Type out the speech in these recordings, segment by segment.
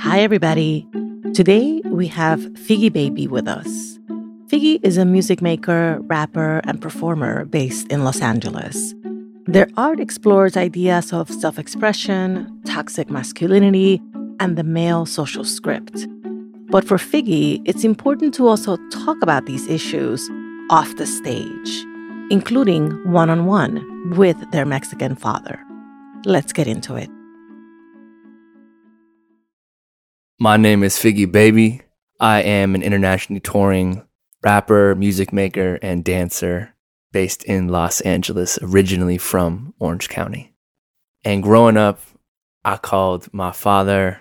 Hi, everybody. Today we have Figgy Baby with us. Figgy is a music maker, rapper, and performer based in Los Angeles. Their art explores ideas of self expression, toxic masculinity, and the male social script. But for Figgy, it's important to also talk about these issues off the stage, including one on one with their Mexican father. Let's get into it. My name is Figgy Baby. I am an internationally touring rapper, music maker, and dancer based in Los Angeles, originally from Orange County. And growing up, I called my father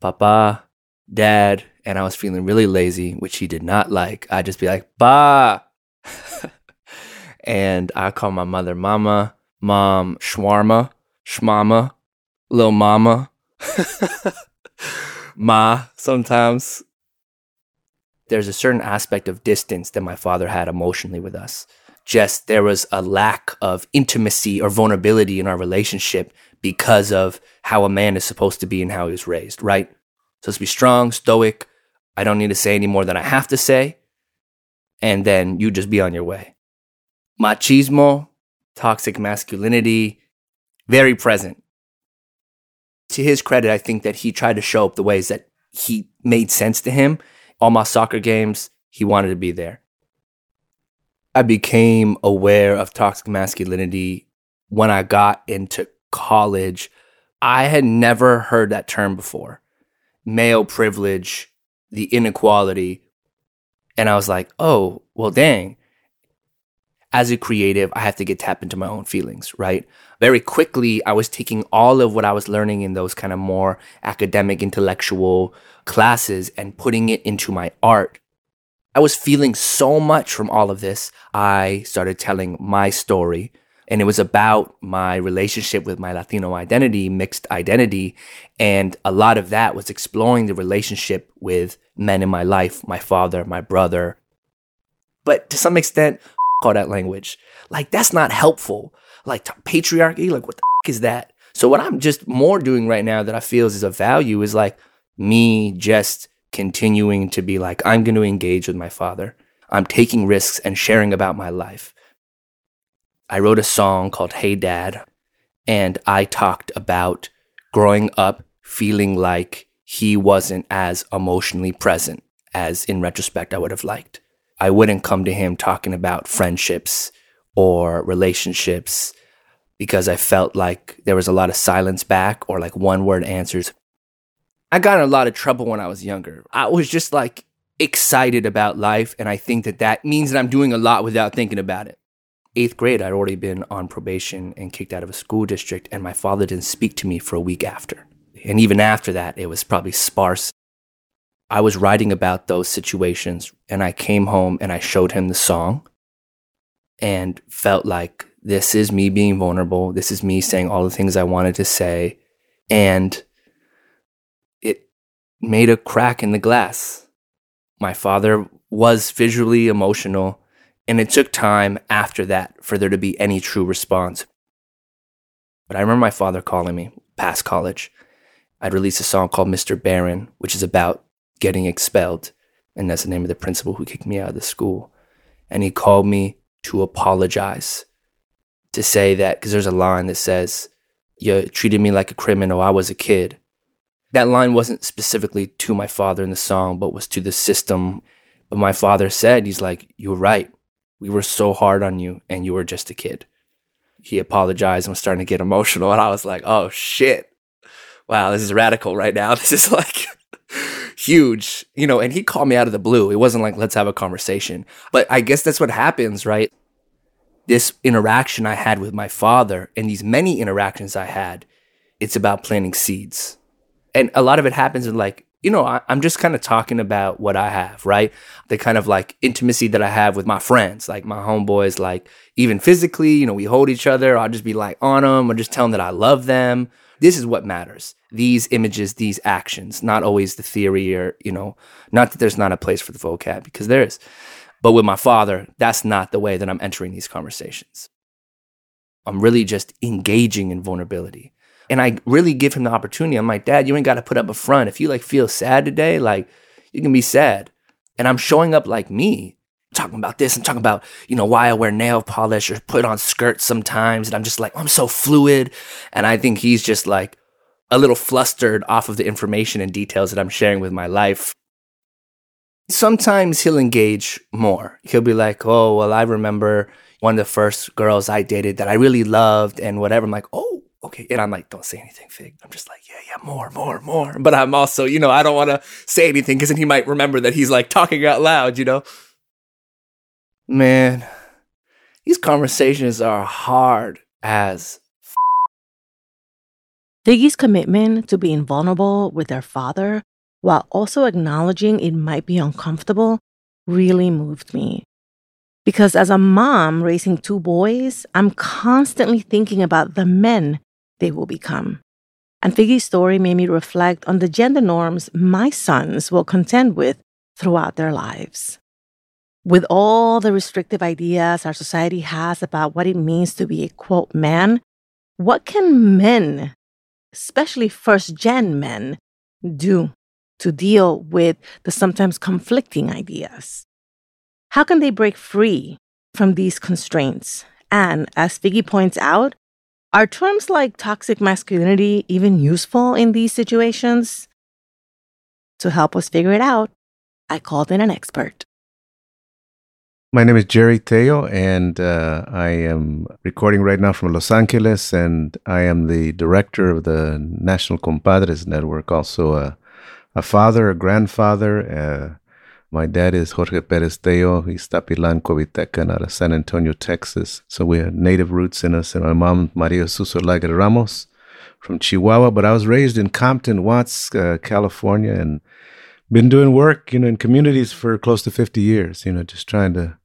Papa, Dad, and I was feeling really lazy, which he did not like. I'd just be like, Ba. and I call my mother Mama, Mom Shwarma, Shmama, Little Mama. ma sometimes. There's a certain aspect of distance that my father had emotionally with us. Just there was a lack of intimacy or vulnerability in our relationship because of how a man is supposed to be and how he was raised, right? Supposed to be strong, stoic. I don't need to say any more than I have to say. And then you just be on your way. Machismo, toxic masculinity, very present to his credit, I think that he tried to show up the ways that he made sense to him. All my soccer games, he wanted to be there. I became aware of toxic masculinity when I got into college. I had never heard that term before male privilege, the inequality. And I was like, oh, well, dang. As a creative, I have to get tapped into my own feelings, right? very quickly, I was taking all of what I was learning in those kind of more academic, intellectual classes and putting it into my art. I was feeling so much from all of this. I started telling my story, and it was about my relationship with my Latino identity, mixed identity. And a lot of that was exploring the relationship with men in my life, my father, my brother. But to some extent, all that language. Like, that's not helpful like patriarchy. Like, what the is that? So what I'm just more doing right now that I feel is a value is like me just continuing to be like, I'm going to engage with my father. I'm taking risks and sharing about my life. I wrote a song called Hey Dad, and I talked about growing up feeling like he wasn't as emotionally present as in retrospect I would have liked. I wouldn't come to him talking about friendships or relationships because I felt like there was a lot of silence back or like one word answers. I got in a lot of trouble when I was younger. I was just like excited about life. And I think that that means that I'm doing a lot without thinking about it. Eighth grade, I'd already been on probation and kicked out of a school district, and my father didn't speak to me for a week after. And even after that, it was probably sparse. I was writing about those situations, and I came home and I showed him the song and felt like this is me being vulnerable. This is me saying all the things I wanted to say. And it made a crack in the glass. My father was visually emotional, and it took time after that for there to be any true response. But I remember my father calling me past college. I'd released a song called Mr. Barron, which is about getting expelled. And that's the name of the principal who kicked me out of the school. And he called me to apologize, to say that, because there's a line that says, You treated me like a criminal, I was a kid. That line wasn't specifically to my father in the song, but was to the system. But my father said, He's like, You're right. We were so hard on you, and you were just a kid. He apologized and was starting to get emotional. And I was like, Oh shit. Wow, this is radical right now. This is like huge, you know, and he called me out of the blue. It wasn't like, let's have a conversation. But I guess that's what happens, right? This interaction I had with my father and these many interactions I had, it's about planting seeds. And a lot of it happens in like, you know, I, am just kind of talking about what I have, right? The kind of like intimacy that I have with my friends, like my homeboys, like even physically, you know, we hold each other. I'll just be like on them or just tell them that I love them. This is what matters these images, these actions, not always the theory or, you know, not that there's not a place for the vocab because there is. But with my father, that's not the way that I'm entering these conversations. I'm really just engaging in vulnerability. And I really give him the opportunity. I'm like, Dad, you ain't got to put up a front. If you like feel sad today, like you can be sad. And I'm showing up like me, talking about this and talking about, you know, why I wear nail polish or put on skirts sometimes. And I'm just like, oh, I'm so fluid. And I think he's just like a little flustered off of the information and details that I'm sharing with my life. Sometimes he'll engage more. He'll be like, oh, well, I remember one of the first girls I dated that I really loved and whatever. I'm like, oh, okay. And I'm like, don't say anything, Fig. I'm just like, yeah, yeah, more, more, more. But I'm also, you know, I don't want to say anything because then he might remember that he's like talking out loud, you know? Man, these conversations are hard as. F- Figgy's commitment to being vulnerable with their father while also acknowledging it might be uncomfortable really moved me. Because as a mom raising two boys, I'm constantly thinking about the men they will become. And Figgy's story made me reflect on the gender norms my sons will contend with throughout their lives. With all the restrictive ideas our society has about what it means to be a quote man, what can men, especially first gen men, do to deal with the sometimes conflicting ideas? How can they break free from these constraints? And as Figgy points out, are terms like toxic masculinity even useful in these situations? To help us figure it out, I called in an expert. My name is Jerry Tello, and uh, I am recording right now from Los Angeles, and I am the director of the National Compadres Network, also a, a father, a grandfather, uh, my dad is Jorge Perez Tello. He's Tapilan Coahuiltecan out of San Antonio, Texas. So we have native roots in us. And my mom, Maria Susolagre Ramos from Chihuahua. But I was raised in Compton, Watts, uh, California, and been doing work, you know, in communities for close to 50 years, you know, just trying to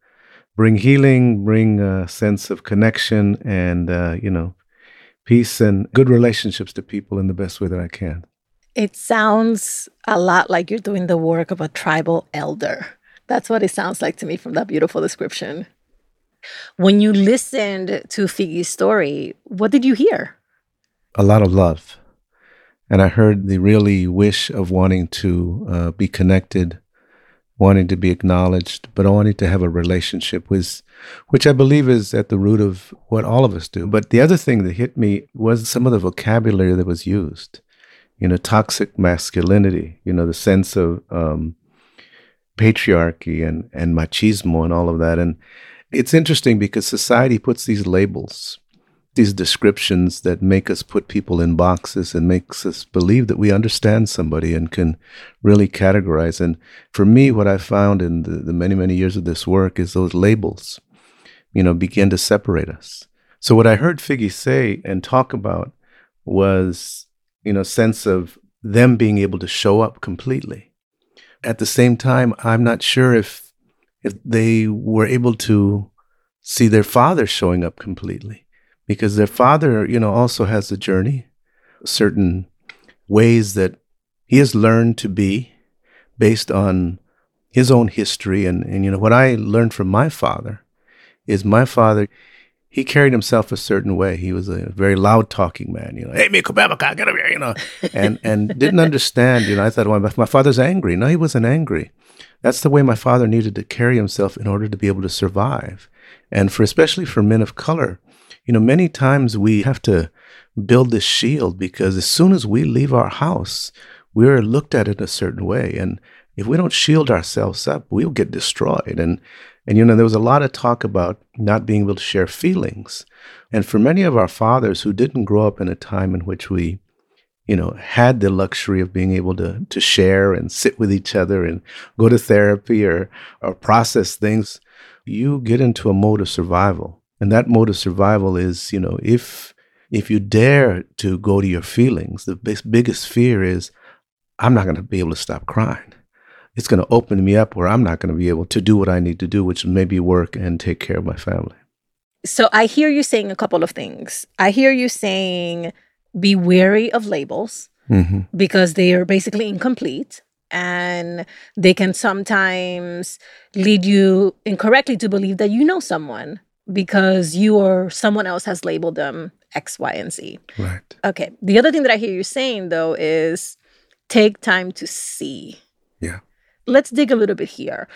bring healing, bring a sense of connection and, uh, you know, peace and good relationships to people in the best way that I can. It sounds a lot like you're doing the work of a tribal elder. That's what it sounds like to me from that beautiful description. When you listened to Figgy's story, what did you hear? A lot of love. And I heard the really wish of wanting to uh, be connected, wanting to be acknowledged, but wanting to have a relationship with, which I believe is at the root of what all of us do. But the other thing that hit me was some of the vocabulary that was used you know, toxic masculinity, you know, the sense of um, patriarchy and, and machismo and all of that. And it's interesting because society puts these labels, these descriptions that make us put people in boxes and makes us believe that we understand somebody and can really categorize. And for me, what I found in the, the many, many years of this work is those labels, you know, begin to separate us. So what I heard Figgy say and talk about was you know, sense of them being able to show up completely. At the same time, I'm not sure if if they were able to see their father showing up completely because their father, you know, also has a journey, certain ways that he has learned to be based on his own history and and you know what I learned from my father is my father he carried himself a certain way. He was a very loud talking man, you know, hey, Miko Babaka, get over here, you know, and, and didn't understand, you know, I thought, well, my father's angry. No, he wasn't angry. That's the way my father needed to carry himself in order to be able to survive. And for, especially for men of color, you know, many times we have to build this shield because as soon as we leave our house, we're looked at in a certain way. And if we don't shield ourselves up, we'll get destroyed. And and you know, there was a lot of talk about not being able to share feelings. And for many of our fathers who didn't grow up in a time in which we, you know, had the luxury of being able to to share and sit with each other and go to therapy or or process things, you get into a mode of survival. And that mode of survival is, you know, if if you dare to go to your feelings, the biggest fear is I'm not going to be able to stop crying it's going to open me up where I'm not going to be able to do what I need to do, which maybe work and take care of my family. So I hear you saying a couple of things. I hear you saying be wary of labels mm-hmm. because they are basically incomplete and they can sometimes lead you incorrectly to believe that you know someone because you or someone else has labeled them X, Y, and Z. Right. Okay. The other thing that I hear you saying though is take time to see. Yeah. Let's dig a little bit here.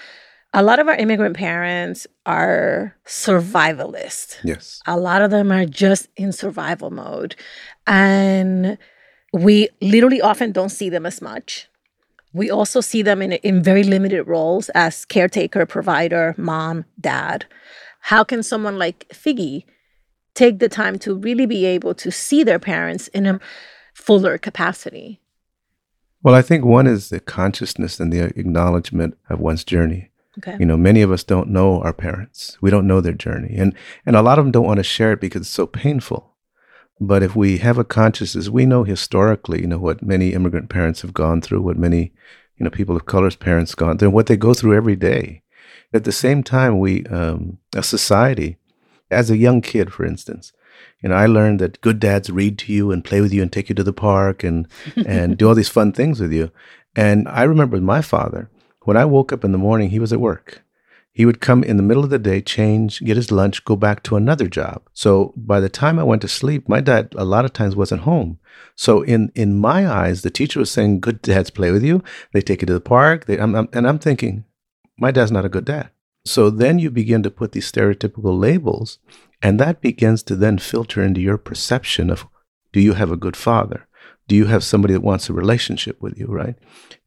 A lot of our immigrant parents are survivalist. Yes. A lot of them are just in survival mode. And we literally often don't see them as much. We also see them in, in very limited roles as caretaker, provider, mom, dad. How can someone like Figgy take the time to really be able to see their parents in a fuller capacity? Well, I think one is the consciousness and the acknowledgement of one's journey. Okay. You know, many of us don't know our parents. We don't know their journey. And and a lot of them don't want to share it because it's so painful. But if we have a consciousness, we know historically, you know, what many immigrant parents have gone through, what many, you know, people of color's parents gone through, what they go through every day. At the same time, we, um, a society, as a young kid, for instance, you know, I learned that good dads read to you and play with you and take you to the park and and do all these fun things with you. And I remember my father, when I woke up in the morning, he was at work. He would come in the middle of the day, change, get his lunch, go back to another job. So by the time I went to sleep, my dad a lot of times wasn't home. So in in my eyes, the teacher was saying, "Good dads play with you. They take you to the park." They, I'm, I'm, and I'm thinking, my dad's not a good dad. So then you begin to put these stereotypical labels, and that begins to then filter into your perception of do you have a good father? Do you have somebody that wants a relationship with you, right?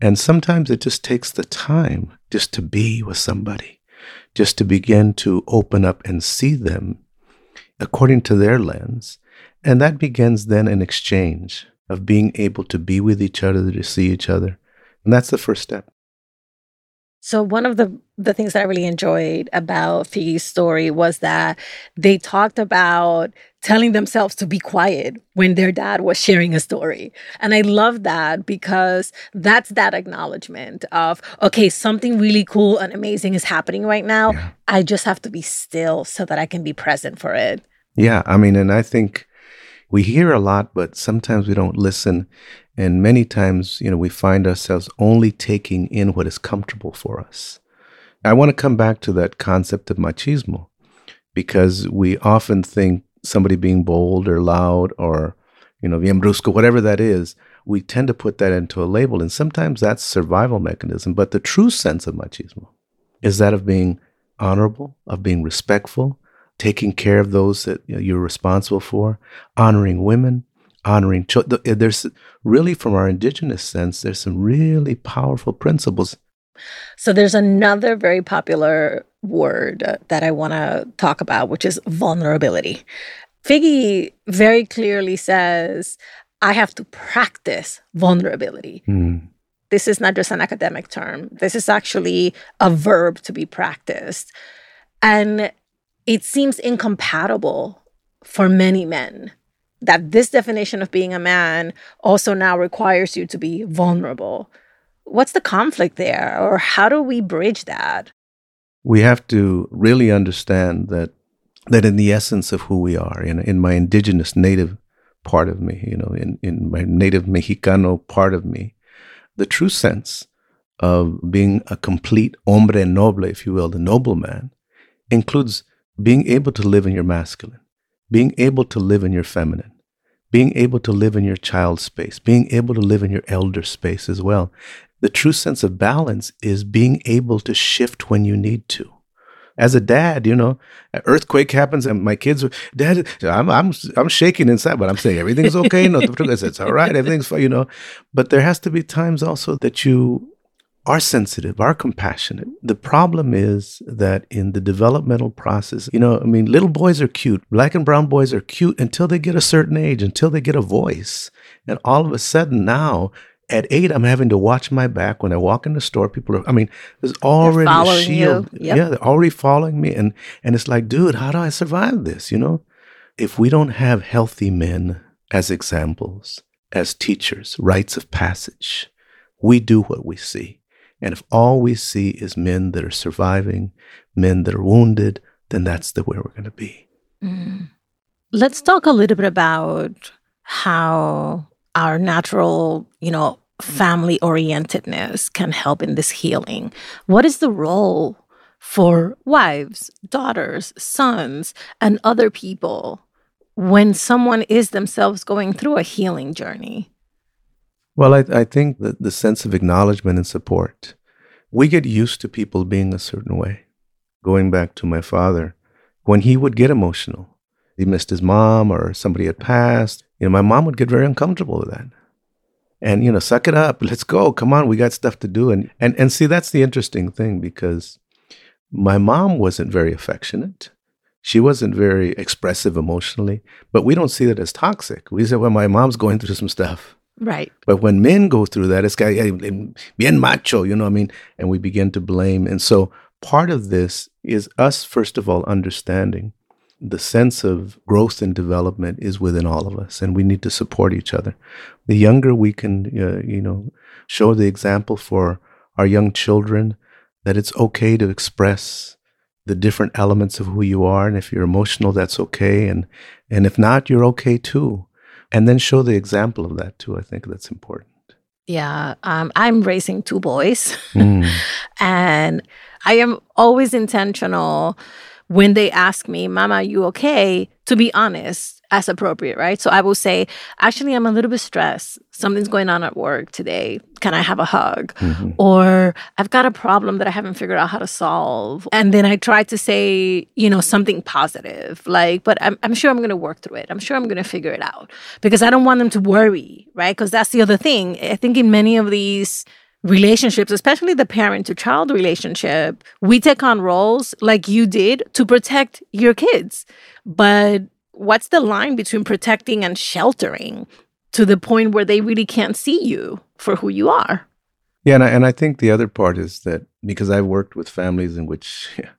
And sometimes it just takes the time just to be with somebody, just to begin to open up and see them according to their lens. And that begins then an exchange of being able to be with each other, to see each other. And that's the first step. So one of the the things that I really enjoyed about Figgy's story was that they talked about telling themselves to be quiet when their dad was sharing a story. And I love that because that's that acknowledgement of, okay, something really cool and amazing is happening right now. Yeah. I just have to be still so that I can be present for it. Yeah, I mean, and I think we hear a lot, but sometimes we don't listen. And many times, you know, we find ourselves only taking in what is comfortable for us. I want to come back to that concept of machismo because we often think somebody being bold or loud or, you know, bien brusco, whatever that is, we tend to put that into a label. And sometimes that's survival mechanism. But the true sense of machismo is that of being honorable, of being respectful, taking care of those that you know, you're responsible for, honoring women, honoring children. There's really, from our indigenous sense, there's some really powerful principles so there's another very popular word that I want to talk about, which is vulnerability. Figgy very clearly says, I have to practice vulnerability. Mm. This is not just an academic term, this is actually a verb to be practiced. And it seems incompatible for many men that this definition of being a man also now requires you to be vulnerable. What's the conflict there or how do we bridge that? We have to really understand that that in the essence of who we are in in my indigenous native part of me you know in in my native mexicano part of me the true sense of being a complete hombre noble if you will the noble man includes being able to live in your masculine being able to live in your feminine being able to live in your child space, being able to live in your elder space as well. The true sense of balance is being able to shift when you need to. As a dad, you know, an earthquake happens and my kids, Dad, I'm I'm I'm shaking inside, but I'm saying everything's okay. No, it's all right, everything's fine, you know. But there has to be times also that you are sensitive, are compassionate. The problem is that in the developmental process, you know, I mean, little boys are cute. Black and brown boys are cute until they get a certain age, until they get a voice. And all of a sudden now, at eight, I'm having to watch my back when I walk in the store. People are, I mean, there's already a shield. Yep. Yeah, they're already following me. And, and it's like, dude, how do I survive this? You know, if we don't have healthy men as examples, as teachers, rites of passage, we do what we see. And if all we see is men that are surviving, men that are wounded, then that's the where we're going to be. Mm. Let's talk a little bit about how our natural, you know, family orientedness can help in this healing. What is the role for wives, daughters, sons, and other people when someone is themselves going through a healing journey? Well, I, I think that the sense of acknowledgement and support, we get used to people being a certain way. Going back to my father, when he would get emotional, he missed his mom or somebody had passed, you know, my mom would get very uncomfortable with that. And, you know, suck it up, let's go, come on, we got stuff to do. And, and, and see, that's the interesting thing because my mom wasn't very affectionate. She wasn't very expressive emotionally, but we don't see that as toxic. We say, well, my mom's going through some stuff. Right. But when men go through that, it's got bien macho, you know what I mean? And we begin to blame. And so part of this is us, first of all, understanding the sense of growth and development is within all of us, and we need to support each other. The younger we can, uh, you know, show the example for our young children that it's okay to express the different elements of who you are, and if you're emotional, that's okay, and and if not, you're okay too and then show the example of that too. I think that's important. Yeah, um, I'm raising two boys, mm. and I am always intentional when they ask me, Mama, are you okay? To be honest, as appropriate, right? So I will say, Actually, I'm a little bit stressed. Something's going on at work today. Can I have a hug? Mm-hmm. Or I've got a problem that I haven't figured out how to solve. And then I try to say, you know, something positive, like, but I'm, I'm sure I'm going to work through it. I'm sure I'm going to figure it out because I don't want them to worry, right? Because that's the other thing. I think in many of these, relationships, especially the parent to child relationship, we take on roles like you did to protect your kids. But what's the line between protecting and sheltering to the point where they really can't see you for who you are? Yeah, and I, and I think the other part is that because I've worked with families in which yeah,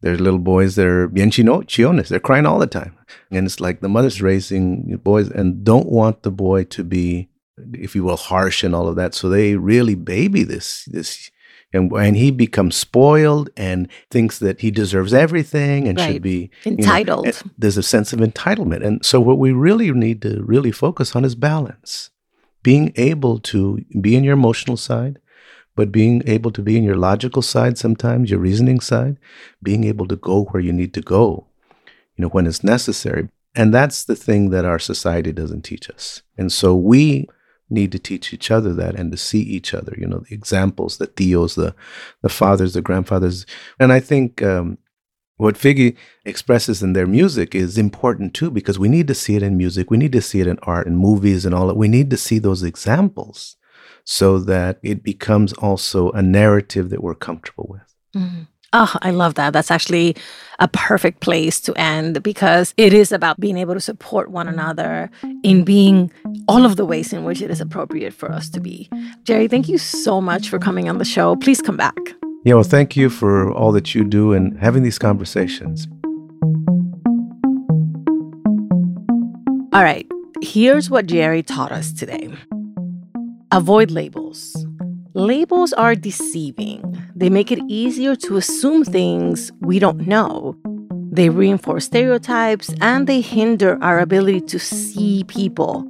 there's little boys that are bien chino, chiones, they're crying all the time. And it's like the mother's raising boys and don't want the boy to be if you will, harsh and all of that. So they really baby this this and, and he becomes spoiled and thinks that he deserves everything and right. should be entitled. You know, eh, there's a sense of entitlement. And so what we really need to really focus on is balance. Being able to be in your emotional side, but being able to be in your logical side sometimes, your reasoning side, being able to go where you need to go, you know, when it's necessary. And that's the thing that our society doesn't teach us. And so we need to teach each other that and to see each other you know the examples the tios the the fathers the grandfathers. And i think um, what Figgy expresses in their music is important too because we need to see it in music we need to see it in art and movies and all that. We need to see those examples so that it becomes also a narrative that we're comfortable with. Mm-hmm. Oh, I love that. That's actually a perfect place to end because it is about being able to support one another in being all of the ways in which it is appropriate for us to be. Jerry, thank you so much for coming on the show. Please come back. Yeah, well, thank you for all that you do and having these conversations. All right, here's what Jerry taught us today avoid labels. Labels are deceiving. They make it easier to assume things we don't know. They reinforce stereotypes and they hinder our ability to see people,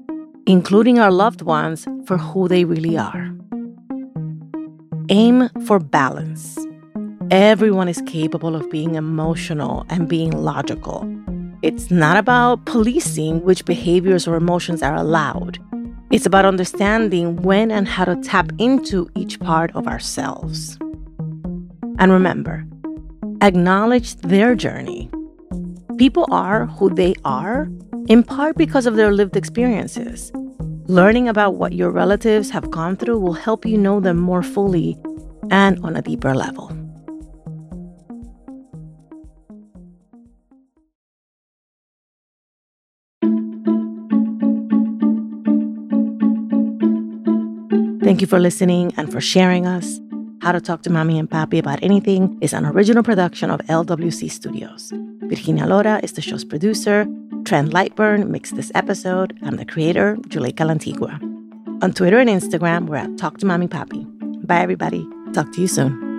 including our loved ones, for who they really are. Aim for balance. Everyone is capable of being emotional and being logical. It's not about policing which behaviors or emotions are allowed. It's about understanding when and how to tap into each part of ourselves. And remember, acknowledge their journey. People are who they are in part because of their lived experiences. Learning about what your relatives have gone through will help you know them more fully and on a deeper level. Thank you for listening and for sharing us. How to Talk to Mommy and Papi About Anything is an original production of LWC Studios. Virginia Lora is the show's producer. Trent Lightburn mixed this episode. I'm the creator, Juleyka Lantigua. On Twitter and Instagram, we're at Talk to Mommy Papi. Bye, everybody. Talk to you soon.